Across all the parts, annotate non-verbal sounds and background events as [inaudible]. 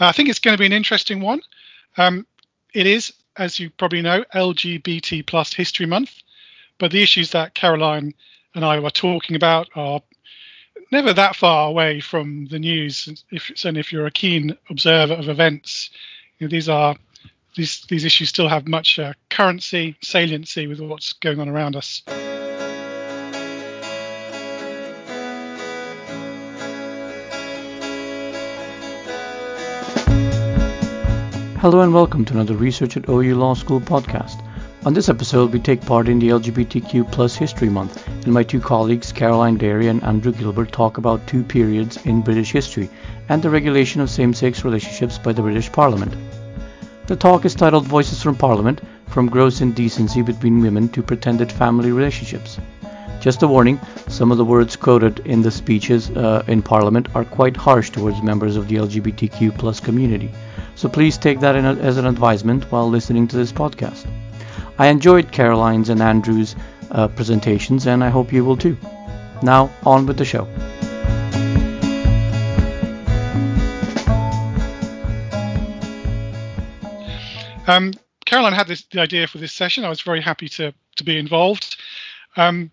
Uh, I think it's going to be an interesting one. Um, it is, as you probably know, LGBT plus History Month, but the issues that Caroline and I were talking about are never that far away from the news. If and if you're a keen observer of events, you know, these are these these issues still have much uh, currency, saliency with what's going on around us. Hello and welcome to another Research at OU Law School podcast. On this episode, we take part in the LGBTQ plus History Month, and my two colleagues, Caroline Derry and Andrew Gilbert, talk about two periods in British history and the regulation of same-sex relationships by the British Parliament. The talk is titled Voices from Parliament From Gross Indecency Between Women to Pretended Family Relationships. Just a warning, some of the words quoted in the speeches uh, in Parliament are quite harsh towards members of the LGBTQ plus community, so please take that a, as an advisement while listening to this podcast. I enjoyed Caroline's and Andrew's uh, presentations, and I hope you will too. Now, on with the show. Um, Caroline had this, the idea for this session. I was very happy to to be involved. Um,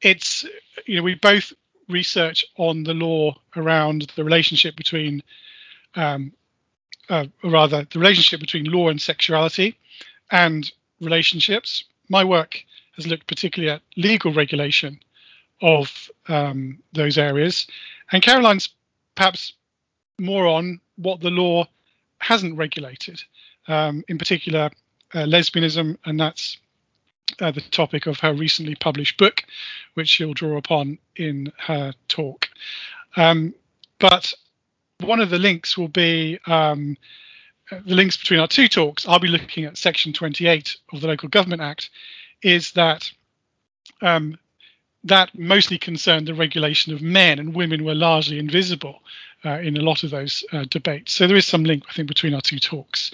it's you know we both research on the law around the relationship between, um, uh, or rather, the relationship between law and sexuality, and relationships. My work has looked particularly at legal regulation of um, those areas, and Caroline's perhaps more on what the law hasn't regulated, um, in particular uh, lesbianism, and that's uh, the topic of her recently published book, which she'll draw upon in her talk. Um, but one of the links will be um, the links between our two talks, I'll be looking at Section 28 of the Local Government Act, is that um, that mostly concerned the regulation of men, and women were largely invisible uh, in a lot of those uh, debates. So there is some link, I think, between our two talks.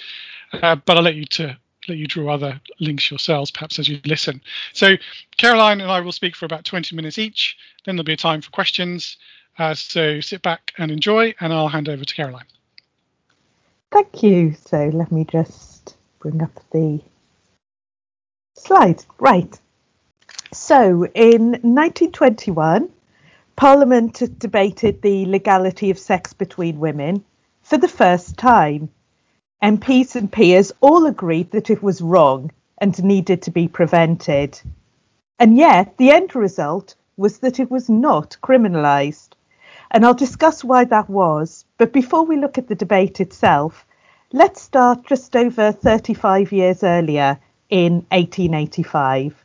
Uh, but I'll let you to let you draw other links yourselves, perhaps as you listen. So Caroline and I will speak for about 20 minutes each. Then there'll be a time for questions. Uh, so sit back and enjoy, and I'll hand over to Caroline. Thank you. So let me just bring up the slide. Right. So in 1921, Parliament debated the legality of sex between women for the first time. MPs and peers all agreed that it was wrong and needed to be prevented. And yet, the end result was that it was not criminalised and I'll discuss why that was. But before we look at the debate itself, let's start just over 35 years earlier in 1885.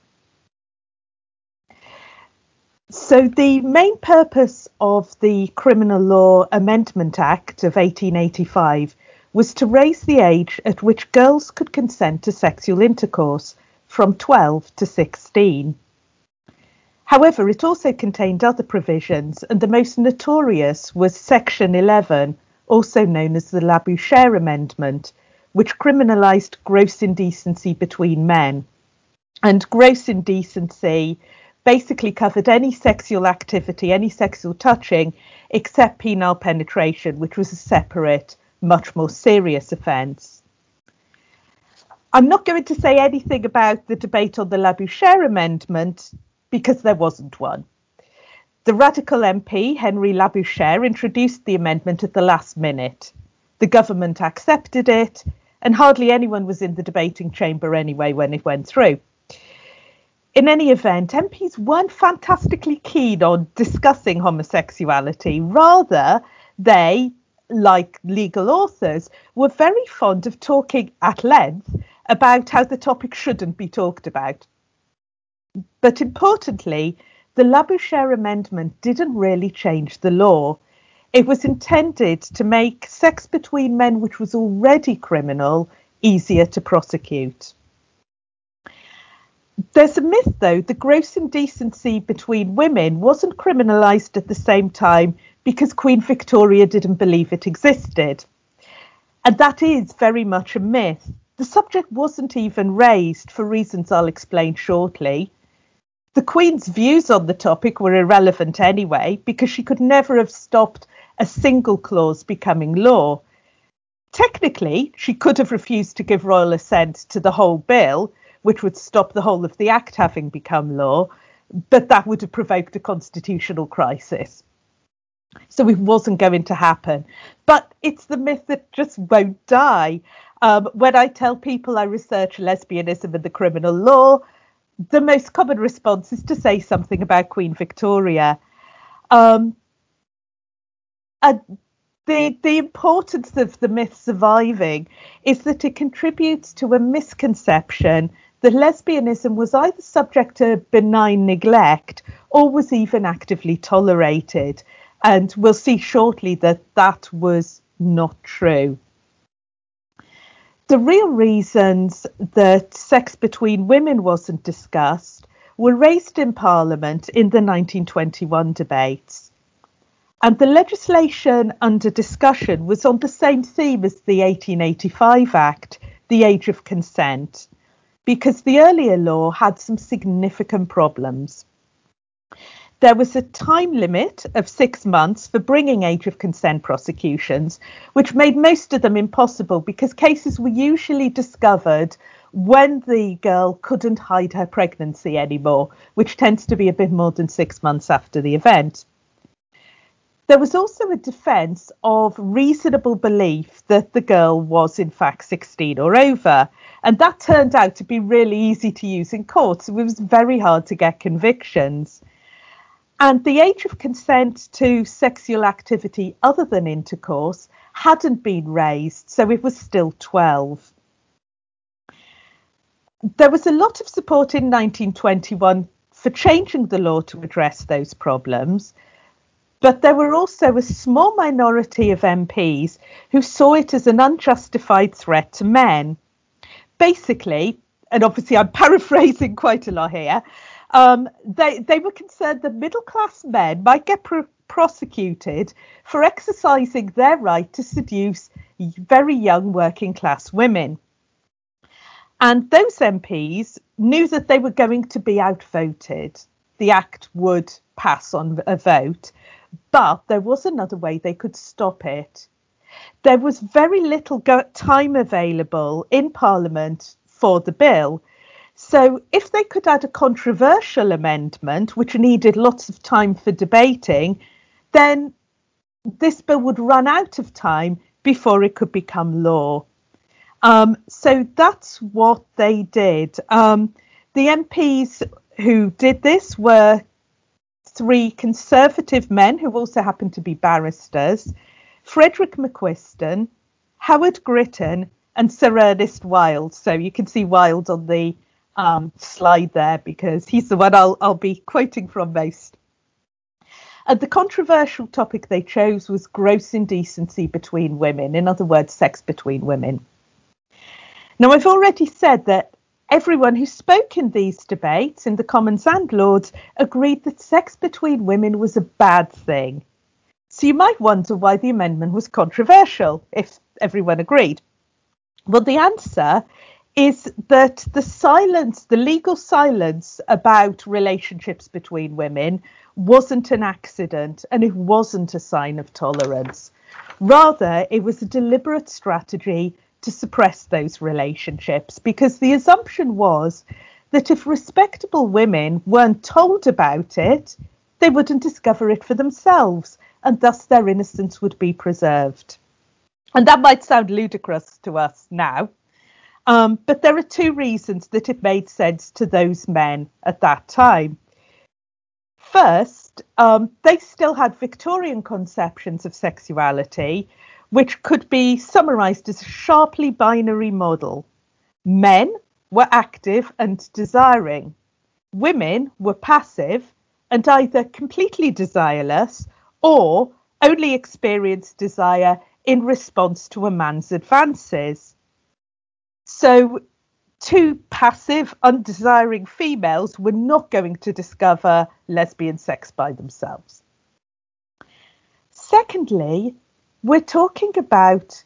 So, the main purpose of the Criminal Law Amendment Act of 1885 was to raise the age at which girls could consent to sexual intercourse from 12 to 16. However, it also contained other provisions, and the most notorious was Section 11, also known as the Labouchere Amendment, which criminalised gross indecency between men. And gross indecency basically covered any sexual activity, any sexual touching, except penile penetration, which was a separate, much more serious offence. I'm not going to say anything about the debate on the Labouchere Amendment because there wasn't one. The radical MP, Henry Labouchere, introduced the amendment at the last minute. The government accepted it, and hardly anyone was in the debating chamber anyway when it went through. In any event, MPs weren't fantastically keen on discussing homosexuality. Rather, they, like legal authors, were very fond of talking at length about how the topic shouldn't be talked about. But importantly, the Labouchere Amendment didn't really change the law. It was intended to make sex between men, which was already criminal, easier to prosecute. There's a myth, though, the gross indecency between women wasn't criminalised at the same time because Queen Victoria didn't believe it existed. And that is very much a myth. The subject wasn't even raised for reasons I'll explain shortly. The Queen's views on the topic were irrelevant anyway, because she could never have stopped a single clause becoming law. technically, she could have refused to give royal assent to the whole bill, which would stop the whole of the act having become law, but that would have provoked a constitutional crisis. So it wasn't going to happen. But it's the myth that just won't die. Um, when I tell people I research lesbianism and the criminal law, the most common response is to say something about Queen Victoria. Um, the, the importance of the myth surviving is that it contributes to a misconception that lesbianism was either subject to benign neglect or was even actively tolerated. And we'll see shortly that that was not true. The real reasons that sex between women wasn't discussed were raised in Parliament in the 1921 debates. And the legislation under discussion was on the same theme as the 1885 Act, the age of consent, because the earlier law had some significant problems. There was a time limit of six months for bringing age of consent prosecutions, which made most of them impossible because cases were usually discovered when the girl couldn't hide her pregnancy anymore, which tends to be a bit more than six months after the event. There was also a defence of reasonable belief that the girl was in fact 16 or over, and that turned out to be really easy to use in courts. So it was very hard to get convictions. And the age of consent to sexual activity other than intercourse hadn't been raised, so it was still 12. There was a lot of support in 1921 for changing the law to address those problems, but there were also a small minority of MPs who saw it as an unjustified threat to men. Basically, and obviously I'm [laughs] paraphrasing quite a lot here, um, they they were concerned that middle class men might get prosecuted for exercising their right to seduce very young working class women. And those MPs knew that they were going to be outvoted. The act would pass on a vote, but there was another way they could stop it. There was very little time available in Parliament for the bill, so if they could add a controversial amendment, which needed lots of time for debating, then this bill would run out of time before it could become law. Um, so that's what they did. Um, the MPs who did this were three conservative men who also happened to be barristers Frederick Macquisten, Howard Gritten, and Sir Ernest Wild. So you can see Wild on the um, slide there because he's the one I'll, I'll be quoting from most. And the controversial topic they chose was gross indecency between women, in other words, sex between women. Now, I've already said that everyone who spoke in these debates, in the Commons and Lords, agreed that sex between women was a bad thing. So you might wonder why the amendment was controversial if everyone agreed. Well, the answer is that the silence, the legal silence about relationships between women wasn't an accident and it wasn't a sign of tolerance. Rather, it was a deliberate strategy to suppress those relationships because the assumption was that if respectable women weren't told about it, they wouldn't discover it for themselves and thus their innocence would be preserved. And that might sound ludicrous to us now, um, but there are two reasons that it made sense to those men at that time. First, um, they still had Victorian conceptions of sexuality, which could be summarized as a sharply binary model. Men were active and desiring, women were passive and either completely desireless or only experienced desire in response to a man's advances. So, two passive, undesiring females were not going to discover lesbian sex by themselves. Secondly, we're talking about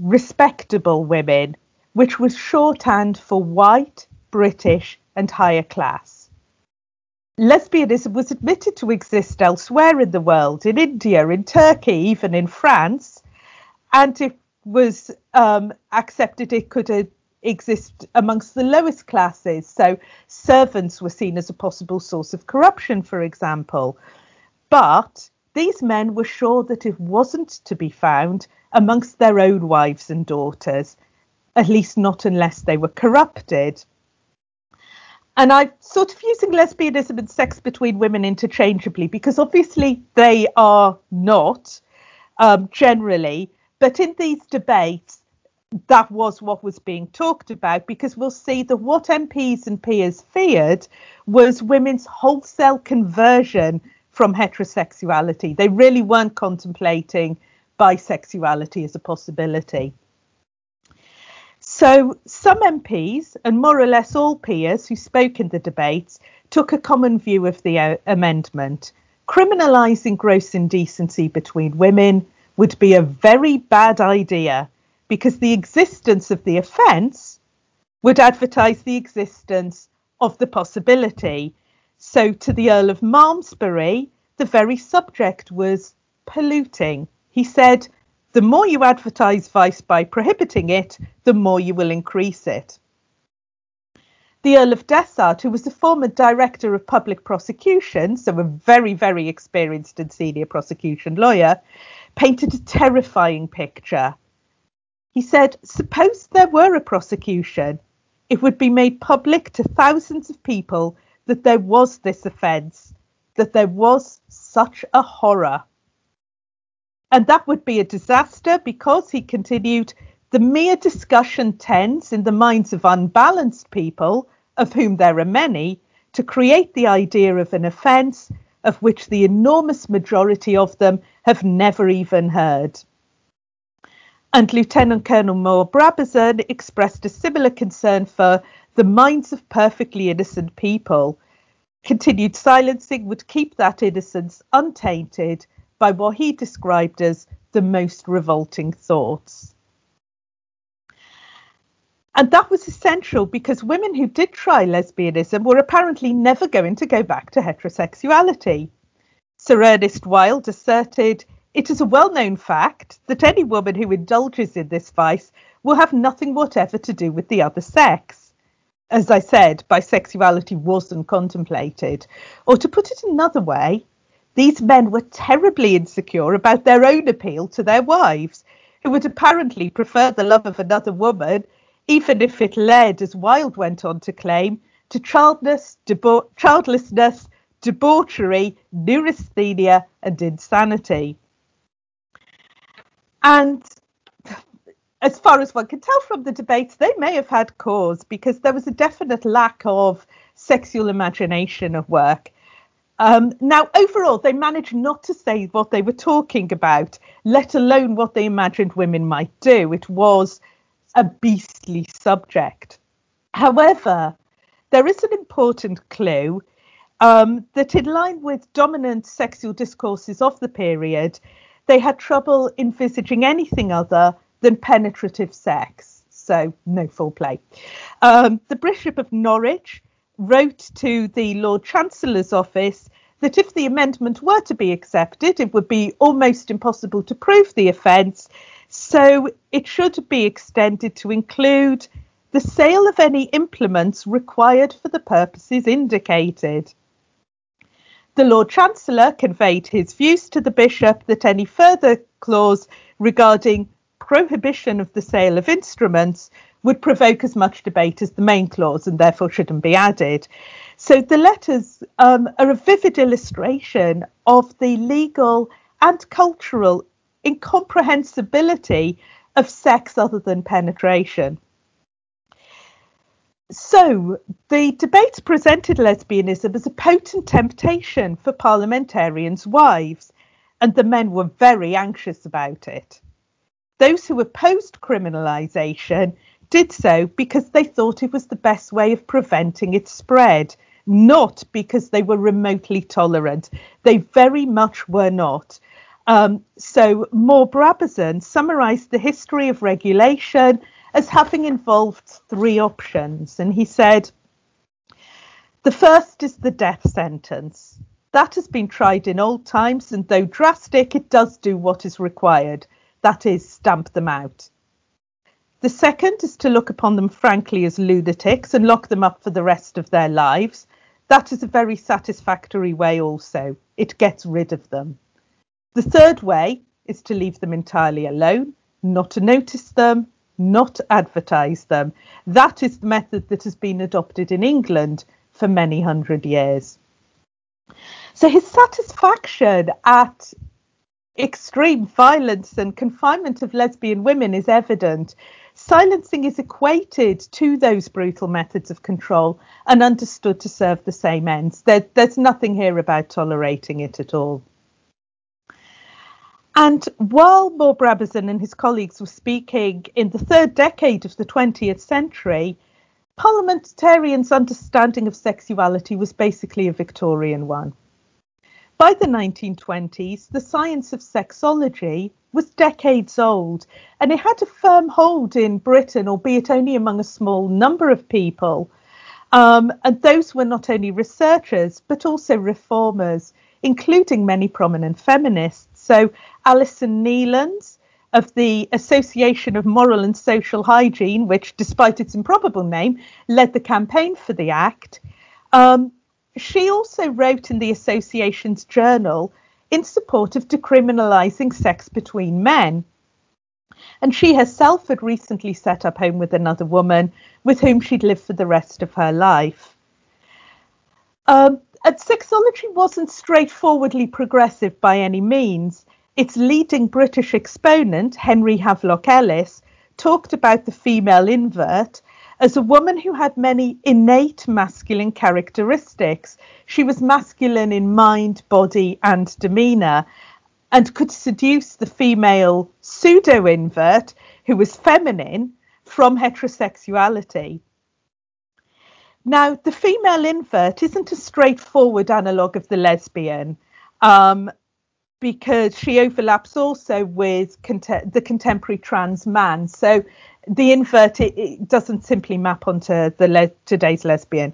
respectable women, which was shorthand for white, British, and higher class. Lesbianism was admitted to exist elsewhere in the world, in India, in Turkey, even in France, and it was um, accepted it could uh, exist amongst the lowest classes. So servants were seen as a possible source of corruption, for example. But these men were sure that it wasn't to be found amongst their own wives and daughters, at least not unless they were corrupted. And I'm sort of using lesbianism and sex between women interchangeably because obviously they are not um, generally, but in these debates, that was what was being talked about because we'll see that what MPs and peers feared was women's wholesale conversion from heterosexuality. They really weren't contemplating bisexuality as a possibility. So some MPs and more or less all peers who spoke in the debates took a common view of the uh, amendment. Criminalising gross indecency between women would be a very bad idea because the existence of the offence would advertise the existence of the possibility so to the Earl of Malmesbury, the very subject was polluting. He said, the more you advertise vice by prohibiting it, the more you will increase it. The Earl of Desart, who was a former director of public prosecution, so a very, very experienced and senior prosecution lawyer, painted a terrifying picture. He said, Suppose there were a prosecution, it would be made public to thousands of people that there was this offence, that there was such a horror. And that would be a disaster because, he continued, the mere discussion tends, in the minds of unbalanced people, of whom there are many, to create the idea of an offence of which the enormous majority of them have never even heard. And Lieutenant Colonel Moore Brabazon expressed a similar concern for the minds of perfectly innocent people. Continued silencing would keep that innocence untainted by what he described as the most revolting thoughts. And that was essential because women who did try lesbianism were apparently never going to go back to heterosexuality. Sir Ernest Wild asserted it is a well known fact that any woman who indulges in this vice will have nothing whatever to do with the other sex as I said, bisexuality wasn't contemplated. Or to put it another way, these men were terribly insecure about their own appeal to their wives, who would apparently prefer the love of another woman, even if it led, as Wild went on to claim, to childless, debo- childlessness, debauchery, neurasthenia, and insanity. And as far as one can tell from the debates, they may have had cause because there was a definite lack of sexual imagination at work. Um, now, overall, they managed not to say what they were talking about, let alone what they imagined women might do. It was a beastly subject. However, there is an important clue um, that, in line with dominant sexual discourses of the period, they had trouble envisaging anything other than penetrative sex. So, no foreplay. Um, the Bishop of Norwich wrote to the Lord Chancellor's office that if the amendment were to be accepted, it would be almost impossible to prove the offence. So, it should be extended to include the sale of any implements required for the purposes indicated. The Lord Chancellor conveyed his views to the Bishop that any further clause regarding prohibition of the sale of instruments would provoke as much debate as the main clause and therefore shouldn't be added. So the letters um, are a vivid illustration of the legal and cultural incomprehensibility of sex other than penetration. So, the debate presented lesbianism as a potent temptation for parliamentarians' wives, and the men were very anxious about it. Those who opposed criminalisation did so because they thought it was the best way of preventing its spread, not because they were remotely tolerant. They very much were not. Um, so Moore Brabazon summarised the history of regulation as having involved three options. And he said, the first is the death sentence. That has been tried in old times, and though drastic, it does do what is required that is, stamp them out. The second is to look upon them frankly as lunatics and lock them up for the rest of their lives. That is a very satisfactory way, also. It gets rid of them. The third way is to leave them entirely alone, not to notice them, not advertise them. That is the method that has been adopted in England for many hundred years. So his satisfaction at extreme violence and confinement of lesbian women is evident. Silencing is equated to those brutal methods of control and understood to serve the same ends. There, there's nothing here about tolerating it at all. And while Moore Brabazon and his colleagues were speaking in the third decade of the 20th century, parliamentarians' understanding of sexuality was basically a Victorian one. By the 1920s, the science of sexology was decades old and it had a firm hold in Britain, albeit only among a small number of people. Um, and those were not only researchers but also reformers, including many prominent feminists. So, Alison Neilans of the Association of Moral and Social Hygiene, which, despite its improbable name, led the campaign for the Act. Um, she also wrote in the association's journal in support of decriminalising sex between men. And she herself had recently set up home with another woman with whom she'd lived for the rest of her life. Um, and sexology wasn't straightforwardly progressive by any means. Its leading British exponent, Henry Havelock Ellis, talked about the female invert as a woman who had many innate masculine characteristics. She was masculine in mind, body, and demeanour, and could seduce the female pseudo invert, who was feminine, from heterosexuality. Now, the female invert isn't a straightforward analogue of the lesbian. Um, because she overlaps also with cont- the contemporary trans man. So the invert it, it doesn't simply map onto the le- today's lesbian.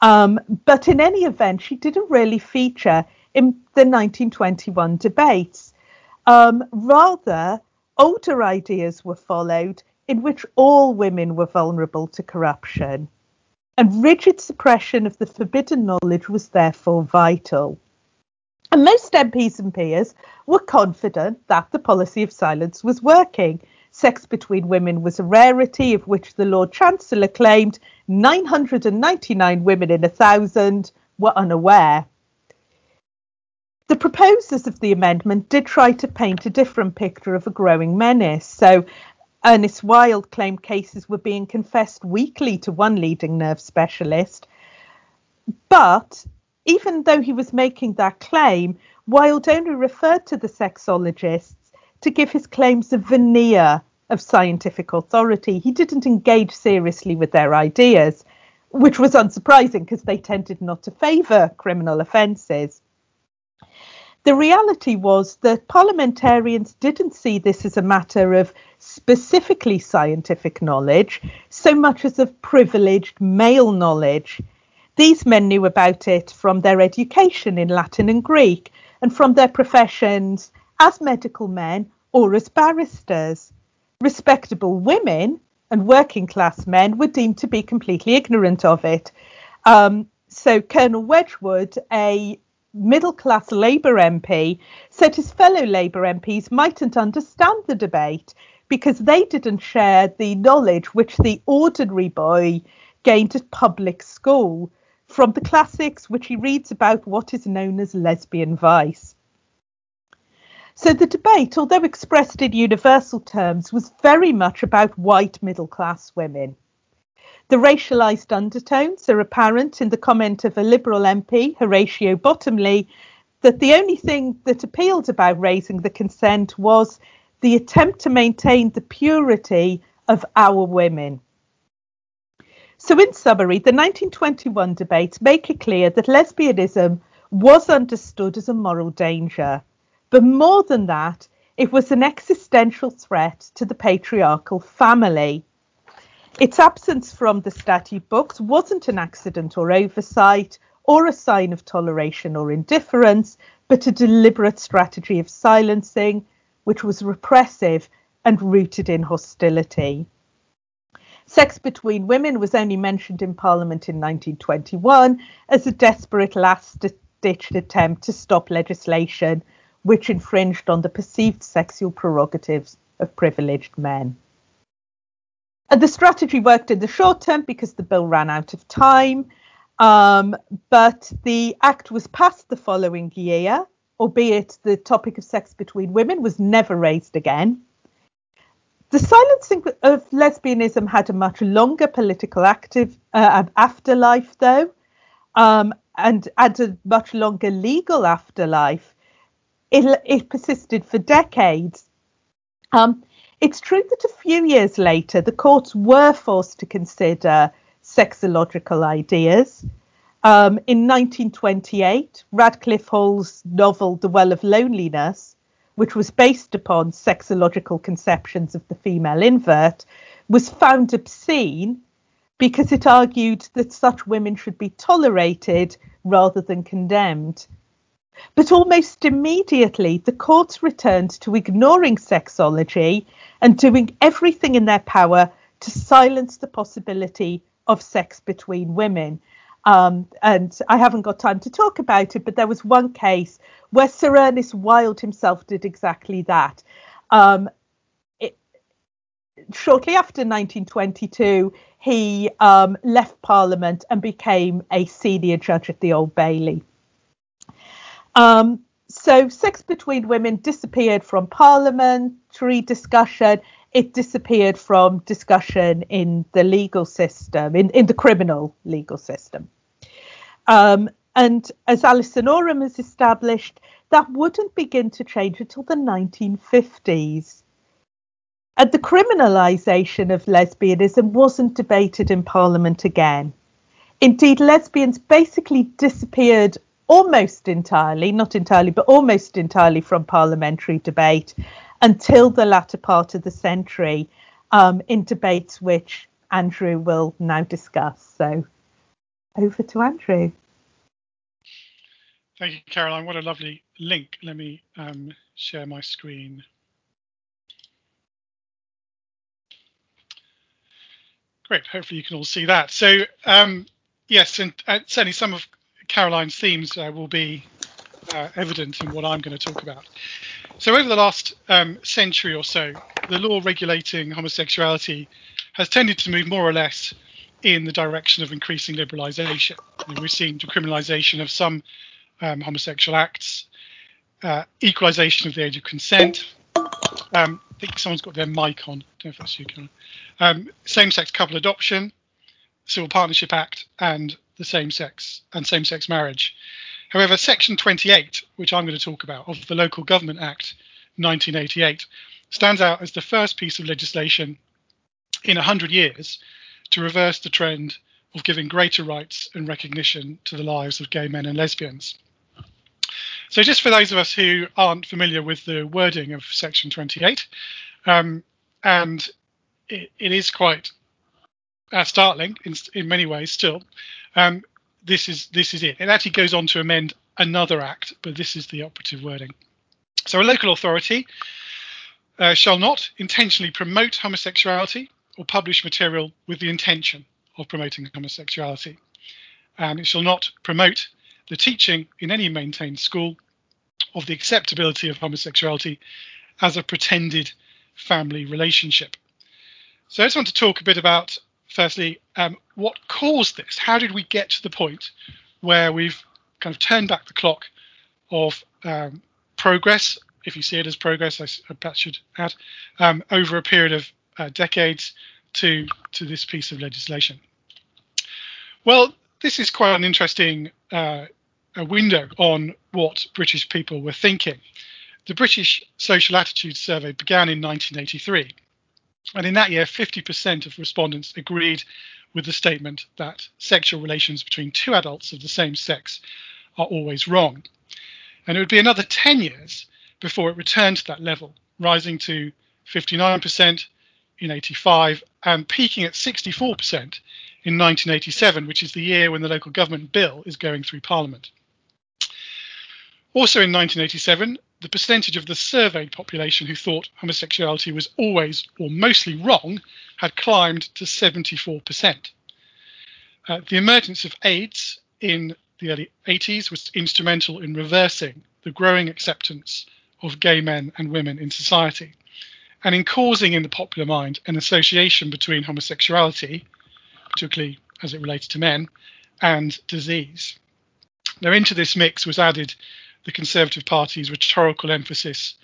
Um, but in any event, she didn't really feature in the 1921 debates. Um, rather, older ideas were followed in which all women were vulnerable to corruption. And rigid suppression of the forbidden knowledge was therefore vital. And most MPs and peers were confident that the policy of silence was working. Sex between women was a rarity, of which the Lord Chancellor claimed 999 women in a thousand were unaware. The proposers of the amendment did try to paint a different picture of a growing menace. So, Ernest Wild claimed cases were being confessed weekly to one leading nerve specialist. But even though he was making that claim, Wild only referred to the sexologists to give his claims a veneer of scientific authority. He didn't engage seriously with their ideas, which was unsurprising because they tended not to favour criminal offences. The reality was that parliamentarians didn't see this as a matter of specifically scientific knowledge so much as of privileged male knowledge. These men knew about it from their education in Latin and Greek and from their professions as medical men or as barristers. Respectable women and working class men were deemed to be completely ignorant of it. Um, so Colonel Wedgwood, a middle class Labour MP, said his fellow Labour MPs mightn't understand the debate because they didn't share the knowledge which the ordinary boy gained at public school from the classics, which he reads about what is known as lesbian vice. So the debate, although expressed in universal terms, was very much about white middle class women. The racialised undertones are apparent in the comment of a Liberal MP, Horatio Bottomley, that the only thing that appealed about raising the consent was the attempt to maintain the purity of our women. So, in summary, the 1921 debates make it clear that lesbianism was understood as a moral danger. But more than that, it was an existential threat to the patriarchal family. Its absence from the statute books wasn't an accident or oversight or a sign of toleration or indifference, but a deliberate strategy of silencing, which was repressive and rooted in hostility. Sex between women was only mentioned in Parliament in 1921 as a desperate last ditch attempt to stop legislation which infringed on the perceived sexual prerogatives of privileged men. And the strategy worked in the short term because the bill ran out of time, um, but the act was passed the following year, albeit the topic of sex between women was never raised again. The silencing of lesbianism had a much longer political active uh, afterlife, though, um, and had a much longer legal afterlife. It, it persisted for decades. Um, it's true that a few years later, the courts were forced to consider sexological ideas. Um, in 1928, Radclyffe Hall's novel The Well of Loneliness which was based upon sexological conceptions of the female invert, was found obscene because it argued that such women should be tolerated rather than condemned. But almost immediately, the courts returned to ignoring sexology and doing everything in their power to silence the possibility of sex between women. Um, and I haven't got time to talk about it, but there was one case where Sir Ernest Wild himself did exactly that. Um, it, shortly after 1922, he um, left Parliament and became a senior judge at the Old Bailey. Um, so, sex between women disappeared from parliamentary discussion. It disappeared from discussion in the legal system, in, in the criminal legal system. Um, and as Alison Oram has established, that wouldn't begin to change until the 1950s. And the criminalisation of lesbianism wasn't debated in Parliament again. Indeed, lesbians basically disappeared almost entirely, not entirely, but almost entirely from parliamentary debate until the latter part of the century um, in debates which Andrew will now discuss. So over to Andrew. Thank you, Caroline. What a lovely link. Let me um, share my screen. Great. Hopefully you can all see that. So um, yes, and uh, certainly some of Caroline's themes uh, will be uh, evident in what I'm going to talk about. So over the last um, century or so, the law regulating homosexuality has tended to move more or less in the direction of increasing liberalisation. We've seen decriminalisation of some um, homosexual acts, uh, equalisation of the age of consent. Um, I think someone's got their mic on. Don't know if that's you. Um, same-sex couple adoption, Civil Partnership Act, and the same-sex and same-sex marriage. However, Section 28, which I'm going to talk about, of the Local Government Act 1988, stands out as the first piece of legislation in 100 years to reverse the trend of giving greater rights and recognition to the lives of gay men and lesbians. So, just for those of us who aren't familiar with the wording of Section 28, um, and it, it is quite uh, startling in, in many ways still. Um, this is this is it. It actually goes on to amend another act, but this is the operative wording. So, a local authority uh, shall not intentionally promote homosexuality or publish material with the intention of promoting homosexuality. And it shall not promote the teaching in any maintained school of the acceptability of homosexuality as a pretended family relationship. So I just want to talk a bit about, firstly, um, what caused this? How did we get to the point where we've kind of turned back the clock of um, progress, if you see it as progress, I perhaps should add, um, over a period of uh, decades to to this piece of legislation. Well, this is quite an interesting uh, window on what British people were thinking. The British Social Attitudes Survey began in 1983, and in that year, 50% of respondents agreed with the statement that sexual relations between two adults of the same sex are always wrong. And it would be another 10 years before it returned to that level, rising to 59% in 85 and peaking at 64% in 1987, which is the year when the local government bill is going through Parliament. Also in 1987, the percentage of the surveyed population who thought homosexuality was always or mostly wrong had climbed to 74%. Uh, the emergence of AIDS in the early 80s was instrumental in reversing the growing acceptance of gay men and women in society and in causing in the popular mind an association between homosexuality, particularly as it related to men, and disease. Now, into this mix was added the Conservative Party's rhetorical emphasis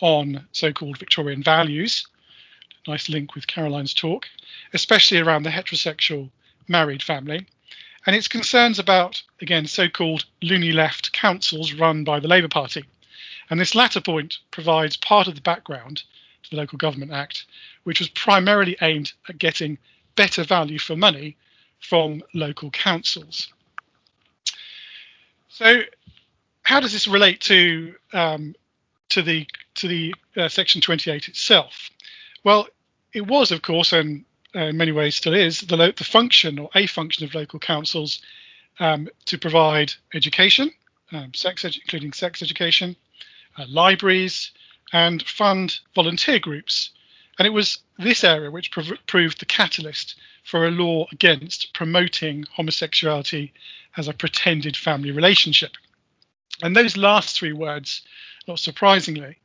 on so called Victorian values. Nice link with Caroline's talk, especially around the heterosexual married family, and its concerns about, again, so called loony left councils run by the Labour Party. And this latter point provides part of the background to the Local Government Act, which was primarily aimed at getting better value for money from local councils. So, how does this relate to um, to the to the uh, Section 28 itself? Well, it was, of course, and uh, in many ways still is, the, the function or a function of local councils um, to provide education, um, sex including sex education, uh, libraries, and fund volunteer groups. And it was this area which prov- proved the catalyst for a law against promoting homosexuality as a pretended family relationship. And those last three words, not surprisingly,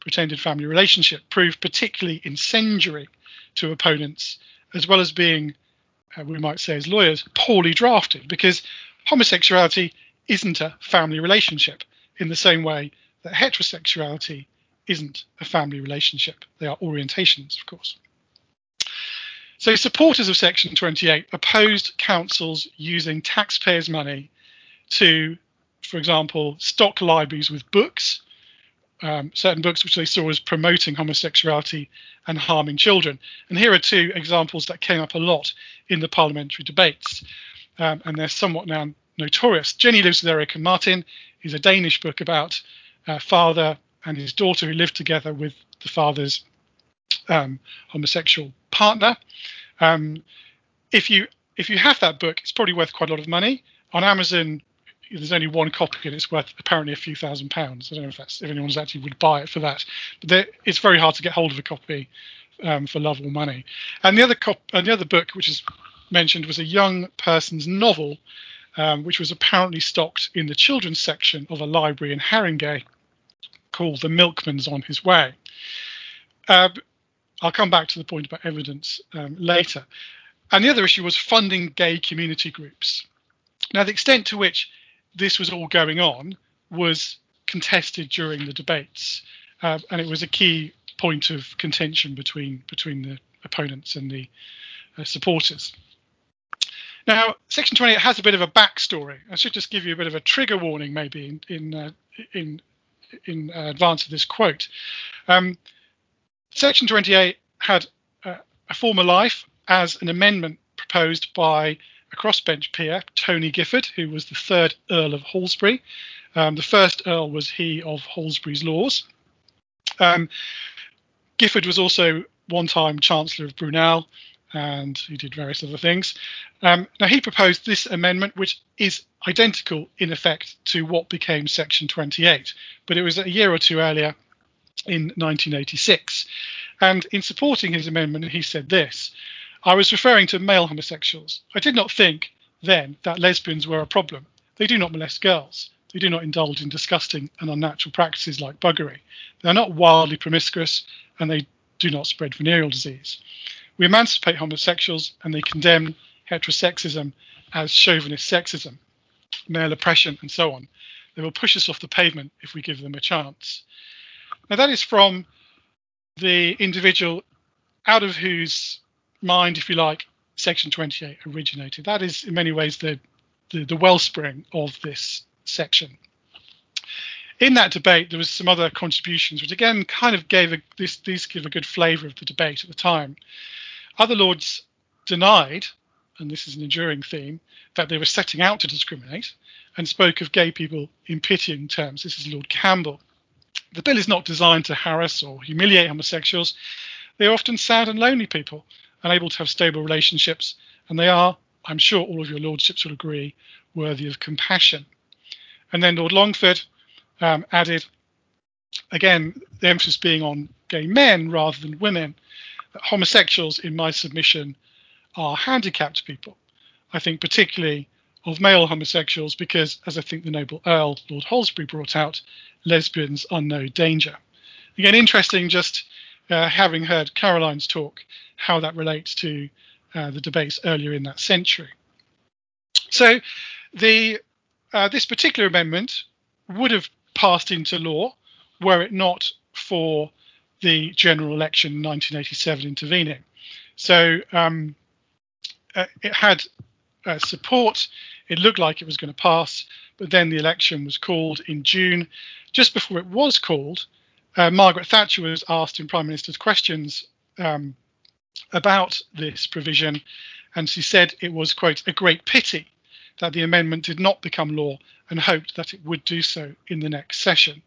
pretended family relationship, proved particularly incendiary to opponents, as well as being, uh, we might say as lawyers, poorly drafted, because homosexuality isn't a family relationship in the same way that heterosexuality isn't a family relationship. They are orientations, of course. So, supporters of Section 28 opposed councils using taxpayers' money to, for example, stock libraries with books um, certain books which they saw as promoting homosexuality and harming children. And here are two examples that came up a lot in the parliamentary debates, um, and they're somewhat now notorious. Jenny Lives with Eric and Martin is a Danish book about a father and his daughter who lived together with the father's um, homosexual partner. Um, if you if you have that book, it's probably worth quite a lot of money. On Amazon, there's only one copy and it's worth apparently a few thousand pounds. I don't know if that's if anyone's actually would buy it for that, but it's very hard to get hold of a copy um, for love or money. And the other cop- and the other book which is mentioned was a young person's novel, um, which was apparently stocked in the children's section of a library in Haringey called The Milkman's on His Way. Uh, I'll come back to the point about evidence um, later. And the other issue was funding gay community groups. Now, the extent to which this was all going on was contested during the debates, uh, and it was a key point of contention between between the opponents and the uh, supporters. Now, Section 28 has a bit of a backstory. I should just give you a bit of a trigger warning, maybe in in uh, in, in advance of this quote. Um, Section 28 had uh, a former life as an amendment proposed by a crossbench peer, Tony Giffard, who was the third Earl of Halsbury. Um, the first Earl was he of Halsbury's Laws. Um, Giffard was also one time Chancellor of Brunel and he did various other things. Um, now, he proposed this amendment, which is identical in effect to what became Section 28, but it was a year or two earlier in 1986. And in supporting his amendment, he said this I was referring to male homosexuals. I did not think then that lesbians were a problem. They do not molest girls. They do not indulge in disgusting and unnatural practices like buggery. They are not wildly promiscuous and they do not spread venereal disease. We emancipate homosexuals and they condemn heterosexism as chauvinist sexism, male oppression, and so on. They will push us off the pavement if we give them a chance. Now, that is from the individual out of whose mind, if you like, Section 28 originated. That is, in many ways, the, the, the wellspring of this section. In that debate, there was some other contributions, which again kind of gave a, this, these give a good flavour of the debate at the time. Other lords denied, and this is an enduring theme, that they were setting out to discriminate, and spoke of gay people in pitying terms. This is Lord Campbell. The bill is not designed to harass or humiliate homosexuals. They are often sad and lonely people unable to have stable relationships, and they are, I'm sure all of your lordships will agree, worthy of compassion. And then Lord Longford um, added, again, the emphasis being on gay men rather than women, that homosexuals, in my submission, are handicapped people. I think particularly of male homosexuals because, as I think the noble Earl Lord Halsbury brought out, lesbians are no danger. Again, interesting just uh, having heard Caroline's talk, how that relates to uh, the debates earlier in that century. So, the uh, this particular amendment would have passed into law were it not for the general election in 1987 intervening. So um, uh, it had uh, support. It looked like it was going to pass, but then the election was called in June. Just before it was called, uh, Margaret Thatcher was asked in Prime Minister's questions um, about this provision, and she said it was, quote, a great pity that the amendment did not become law and hoped that it would do so in the next session.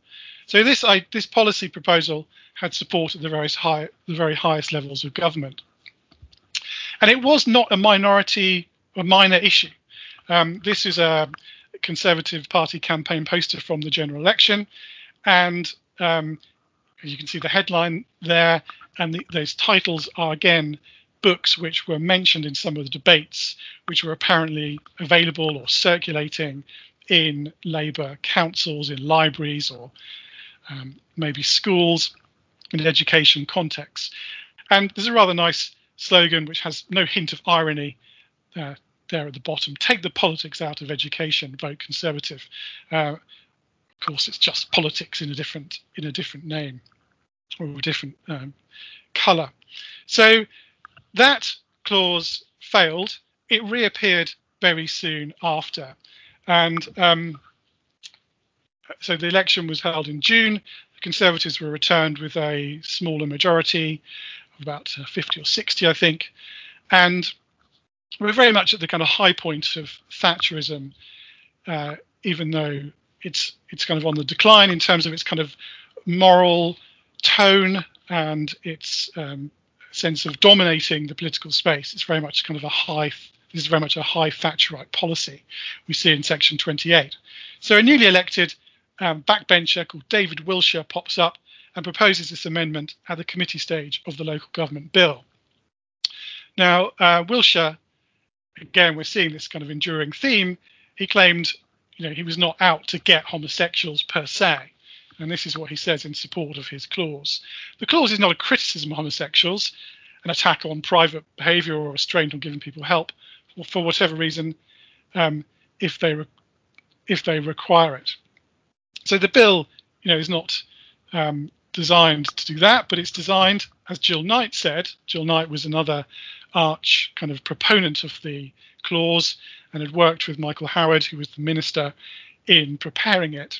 So this I, this policy proposal had support at the very high the very highest levels of government, and it was not a minority a minor issue. Um, this is a Conservative Party campaign poster from the general election, and um, you can see the headline there, and the, those titles are again books which were mentioned in some of the debates, which were apparently available or circulating in Labour councils, in libraries, or um, maybe schools in an education context. And there's a rather nice slogan which has no hint of irony uh, there at the bottom. Take the politics out of education, vote Conservative. Uh, of course, it's just politics in a different in a different name or a different um, colour. So that clause failed. It reappeared very soon after, and um, so the election was held in June. The Conservatives were returned with a smaller majority about uh, 50 or 60, I think. And we're very much at the kind of high point of Thatcherism, uh, even though it's it's kind of on the decline in terms of its kind of moral tone and its um, sense of dominating the political space. It's very much kind of a high. This is very much a high Thatcherite policy we see in Section 28. So a newly elected um, backbencher called David Wilshire pops up and proposes this amendment at the committee stage of the local government bill. Now, uh, Wilshire, again, we're seeing this kind of enduring theme. He claimed, you know, he was not out to get homosexuals per se. And this is what he says in support of his clause. The clause is not a criticism of homosexuals, an attack on private behaviour or a restraint on giving people help for whatever reason, um, if they re- if they require it. So the bill, you know, is not um, designed to do that, but it's designed, as Jill Knight said. Jill Knight was another arch kind of proponent of the clause and had worked with Michael Howard, who was the minister, in preparing it.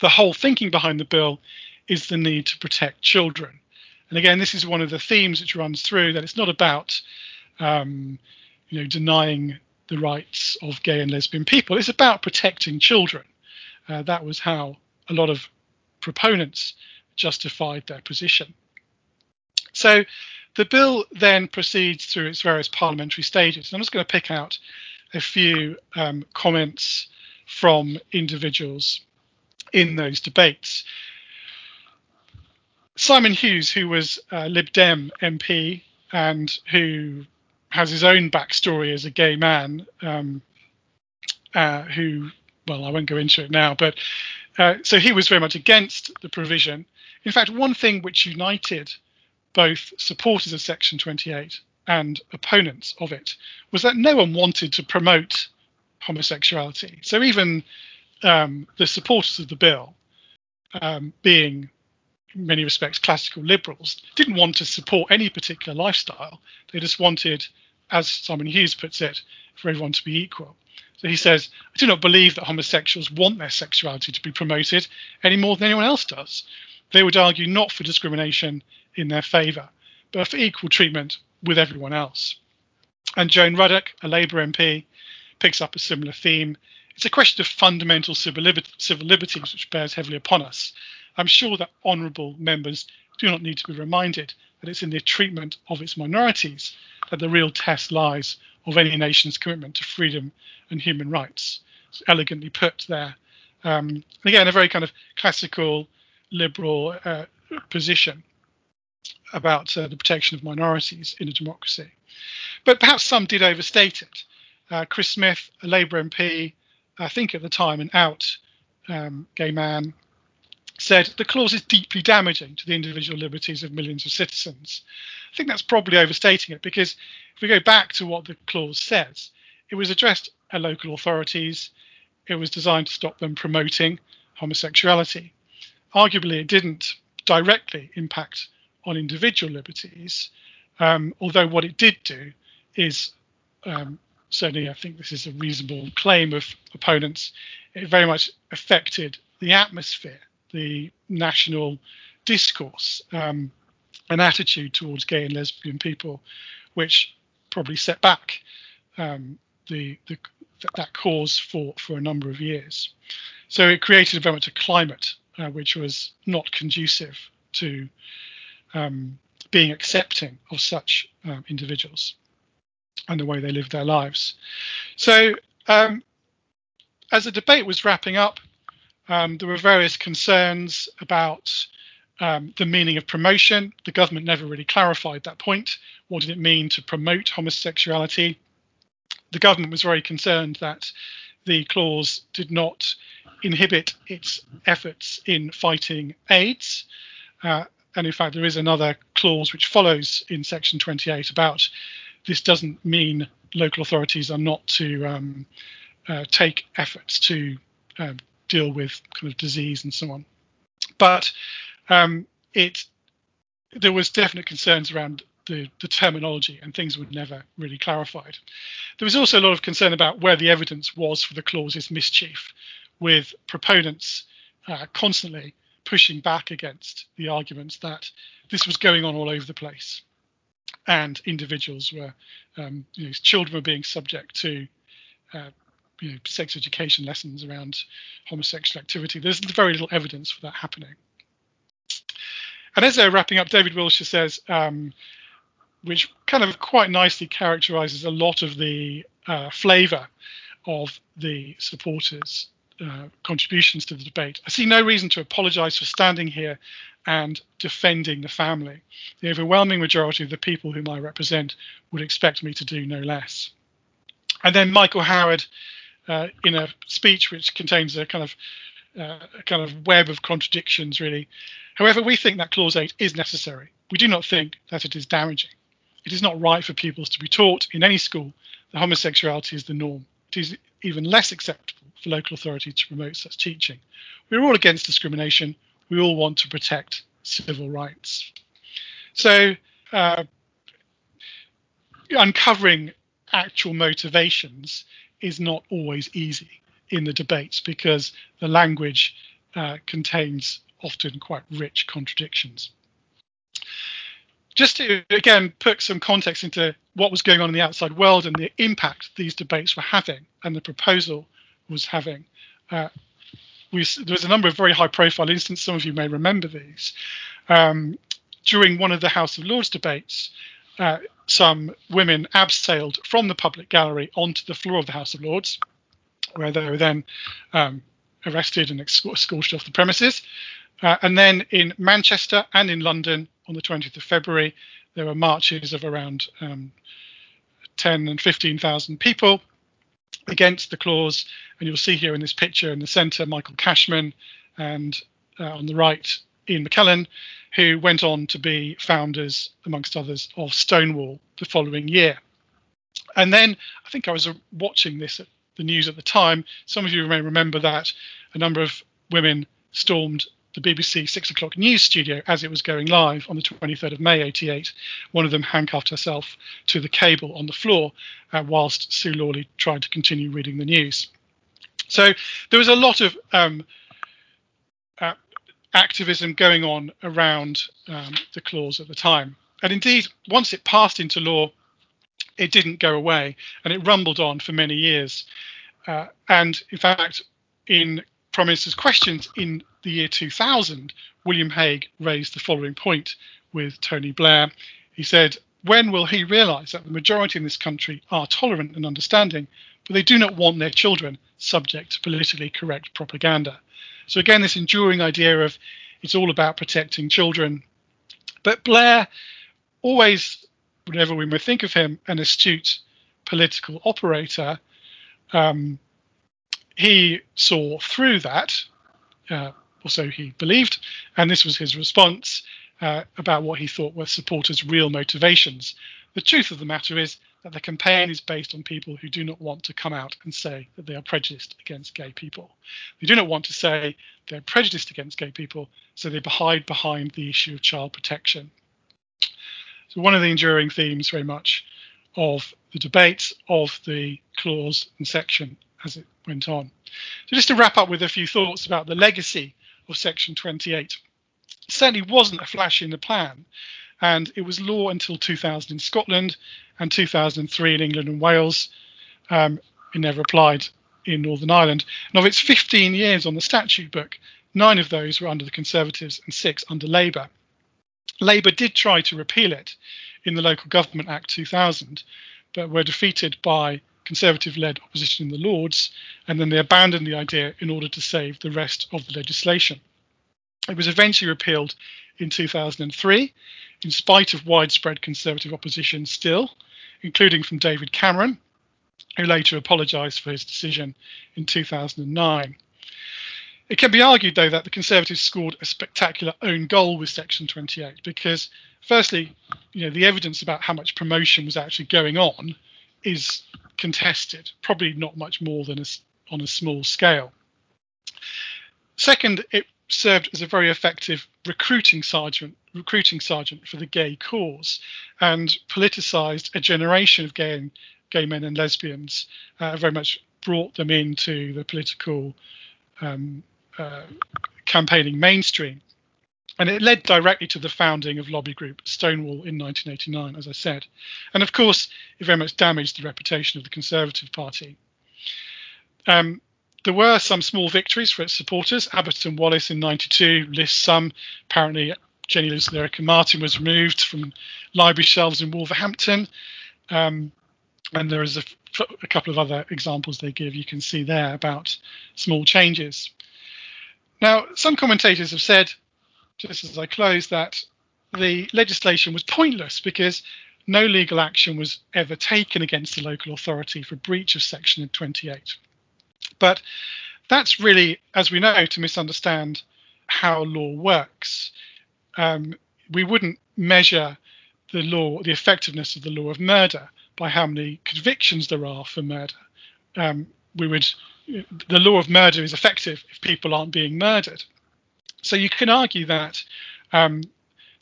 The whole thinking behind the bill is the need to protect children. And again, this is one of the themes which runs through that it's not about, um, you know, denying the rights of gay and lesbian people. It's about protecting children. Uh, that was how a lot of proponents justified their position. So the bill then proceeds through its various parliamentary stages. And I'm just going to pick out a few um, comments from individuals in those debates. Simon Hughes, who was a Lib Dem MP and who has his own backstory as a gay man, um, uh, who well, I won't go into it now, but uh, so he was very much against the provision. In fact, one thing which united both supporters of Section 28 and opponents of it was that no one wanted to promote homosexuality. So even um, the supporters of the bill, um, being in many respects classical liberals, didn't want to support any particular lifestyle. They just wanted, as Simon Hughes puts it, for everyone to be equal. So he says, I do not believe that homosexuals want their sexuality to be promoted any more than anyone else does. They would argue not for discrimination in their favour, but for equal treatment with everyone else. And Joan Ruddock, a Labour MP, picks up a similar theme. It's a question of fundamental civil, liberties which bears heavily upon us. I'm sure that honourable members do not need to be reminded that it's in the treatment of its minorities that the real test lies of any nation's commitment to freedom and human rights. It's elegantly put there. Um, again, a very kind of classical liberal uh, position about uh, the protection of minorities in a democracy. But perhaps some did overstate it. Uh, Chris Smith, a Labour MP, I think at the time an out um, gay man, said the clause is deeply damaging to the individual liberties of millions of citizens. I think that's probably overstating it because if we go back to what the clause says, it was addressed at local authorities. It was designed to stop them promoting homosexuality. Arguably, it didn't directly impact on individual liberties, um, although what it did do is um, certainly, I think this is a reasonable claim of opponents. It very much affected the atmosphere, the national discourse, um, an attitude towards gay and lesbian people, which probably set back um, the, the, that cause for, for a number of years. So it created very much a climate uh, which was not conducive to um, being accepting of such um, individuals and the way they live their lives. So, um, as the debate was wrapping up, um, there were various concerns about um, the meaning of promotion. The government never really clarified that point. What did it mean to promote homosexuality? The government was very concerned that the clause did not inhibit its efforts in fighting AIDS. Uh, and in fact, there is another clause which follows in section 28 about this doesn't mean local authorities are not to um, uh, take efforts to uh, deal with kind of disease and so on. But um, it there was definite concerns around the, the, terminology and things were never really clarified. There was also a lot of concern about where the evidence was for the clause's mischief, with proponents uh, constantly pushing back against the arguments that this was going on all over the place and individuals were, um, you know, children were being subject to, uh, you know, sex education lessons around homosexual activity. There's very little evidence for that happening. And as they're wrapping up, David Wilshire says, um, which kind of quite nicely characterizes a lot of the uh, flavour of the supporters' uh, contributions to the debate. I see no reason to apologise for standing here and defending the family. The overwhelming majority of the people whom I represent would expect me to do no less. And then Michael Howard, uh, in a speech which contains a kind of uh, a kind of web of contradictions, really. However, we think that clause 8 is necessary. We do not think that it is damaging. It is not right for pupils to be taught in any school that homosexuality is the norm. It is even less acceptable for local authorities to promote such teaching. We're all against discrimination we all want to protect civil rights. So, uh, uncovering actual motivations is not always easy in the debates because the language uh, contains often quite rich contradictions. Just to again put some context into what was going on in the outside world and the impact these debates were having and the proposal was having, uh, we, there was a number of very high profile instances. Some of you may remember these. Um, during one of the House of Lords debates, uh, some women abseiled from the public gallery onto the floor of the House of Lords, where they were then um, arrested and escorted off the premises. Uh, and then in Manchester and in London on the 20th of February, there were marches of around um, 10 and 15,000 people against the clause. And you'll see here in this picture in the centre, Michael Cashman, and uh, on the right, Ian McKellen, who went on to be founders, amongst others, of Stonewall the following year. And then I think I was uh, watching this at the news at the time. Some of you may remember that a number of women stormed the BBC six o'clock news studio as it was going live on the 23rd of May 88. One of them handcuffed herself to the cable on the floor uh, whilst Sue Lawley tried to continue reading the news. So there was a lot of um, uh, activism going on around um, the clause at the time. And indeed, once it passed into law, it didn't go away and it rumbled on for many years. Uh, and in fact, in Prime Minister's questions in the year 2000, William Hague raised the following point with Tony Blair. He said, When will he realise that the majority in this country are tolerant and understanding, but they do not want their children subject to politically correct propaganda? So, again, this enduring idea of It's all about protecting children. But Blair always, whenever we may think of him, an astute political operator, um, he saw through that, uh, or so he believed, and this was his response uh, about what he thought were supporters' real motivations. The truth of the matter is that the campaign is based on people who do not want to come out and say that they are prejudiced against gay people. They do not want to say they're prejudiced against gay people, so they hide behind the issue of child protection. So, one of the enduring themes, very much, of the debate of the clause and section as it went on. So, just to wrap up with a few thoughts about the legacy of Section 28. It certainly wasn't a flash in the pan, and it was law until 2000 in Scotland and 2003 in England and Wales. Um, it never applied in Northern Ireland. And of its 15 years on the statute book, nine of those were under the Conservatives and six under Labour. Labour did try to repeal it in the Local Government Act 2000, but were defeated by Conservative led opposition in the Lords, and then they abandoned the idea in order to save the rest of the legislation. It was eventually repealed in 2003, in spite of widespread Conservative opposition still, including from David Cameron, who later apologised for his decision in 2009. It can be argued, though, that the Conservatives scored a spectacular own goal with Section 28 because, firstly, you know, the evidence about how much promotion was actually going on is contested, probably not much more than a, on a small scale. Second, it served as a very effective recruiting sergeant, recruiting sergeant for the gay cause, and politicised a generation of gay gay men and lesbians. Uh, very much brought them into the political um, uh, campaigning mainstream. And it led directly to the founding of lobby group Stonewall in 1989, as I said. And of course, it very much damaged the reputation of the Conservative Party. Um, there were some small victories for its supporters. Abbott and Wallace in 92 lists some. Apparently, Jenny Lives and Martin was removed from library shelves in Wolverhampton. Um, and there is a, a, couple of other examples they give you can see there about small changes. Now, some commentators have said, just as I close, that the legislation was pointless because no legal action was ever taken against the local authority for breach of Section 28. But that's really, as we know, to misunderstand how law works. Um, we wouldn't measure the law, the effectiveness of the law of murder by how many convictions there are for murder. Um, we would the law of murder is effective if people aren't being murdered. So you can argue that um,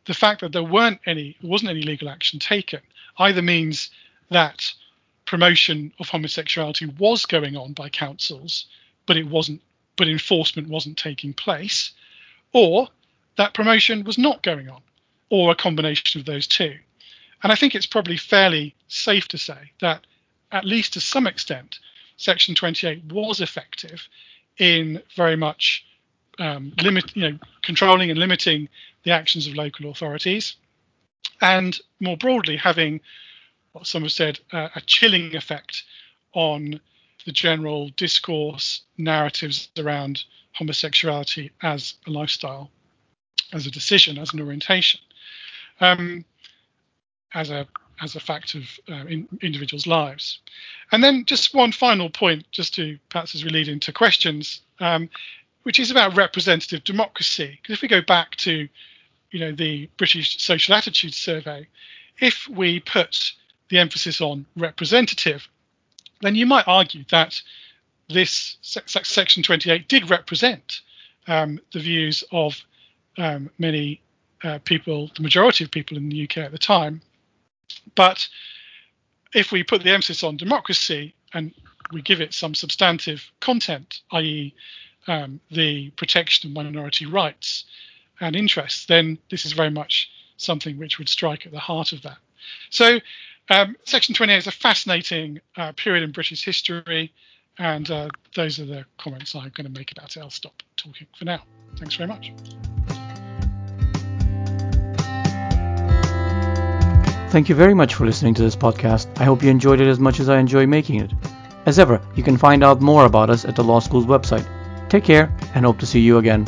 the fact that there weren't any, there wasn't any legal action taken, either means that promotion of homosexuality was going on by councils, but it wasn't, but enforcement wasn't taking place, or that promotion was not going on, or a combination of those two. And I think it's probably fairly safe to say that, at least to some extent, Section 28 was effective in very much um, limit, you know, controlling and limiting the actions of local authorities, and more broadly having what some have said uh, a chilling effect on the general discourse narratives around homosexuality as a lifestyle, as a decision, as an orientation, um, as a as a fact of uh, in, individuals' lives. And then just one final point, just to perhaps as we lead into questions, um, which is about representative democracy. Because if we go back to, you know, the British Social Attitudes Survey, if we put the emphasis on representative, then you might argue that this section 28 did represent um, the views of um, many uh, people, the majority of people in the UK at the time, but if we put the emphasis on democracy and we give it some substantive content, i.e., um, the protection of minority rights and interests, then this is very much something which would strike at the heart of that. So, um, Section 28 is a fascinating uh, period in British history, and uh, those are the comments I'm going to make about it. I'll stop talking for now. Thanks very much. Thank you very much for listening to this podcast. I hope you enjoyed it as much as I enjoy making it. As ever, you can find out more about us at the Law School's website. Take care and hope to see you again.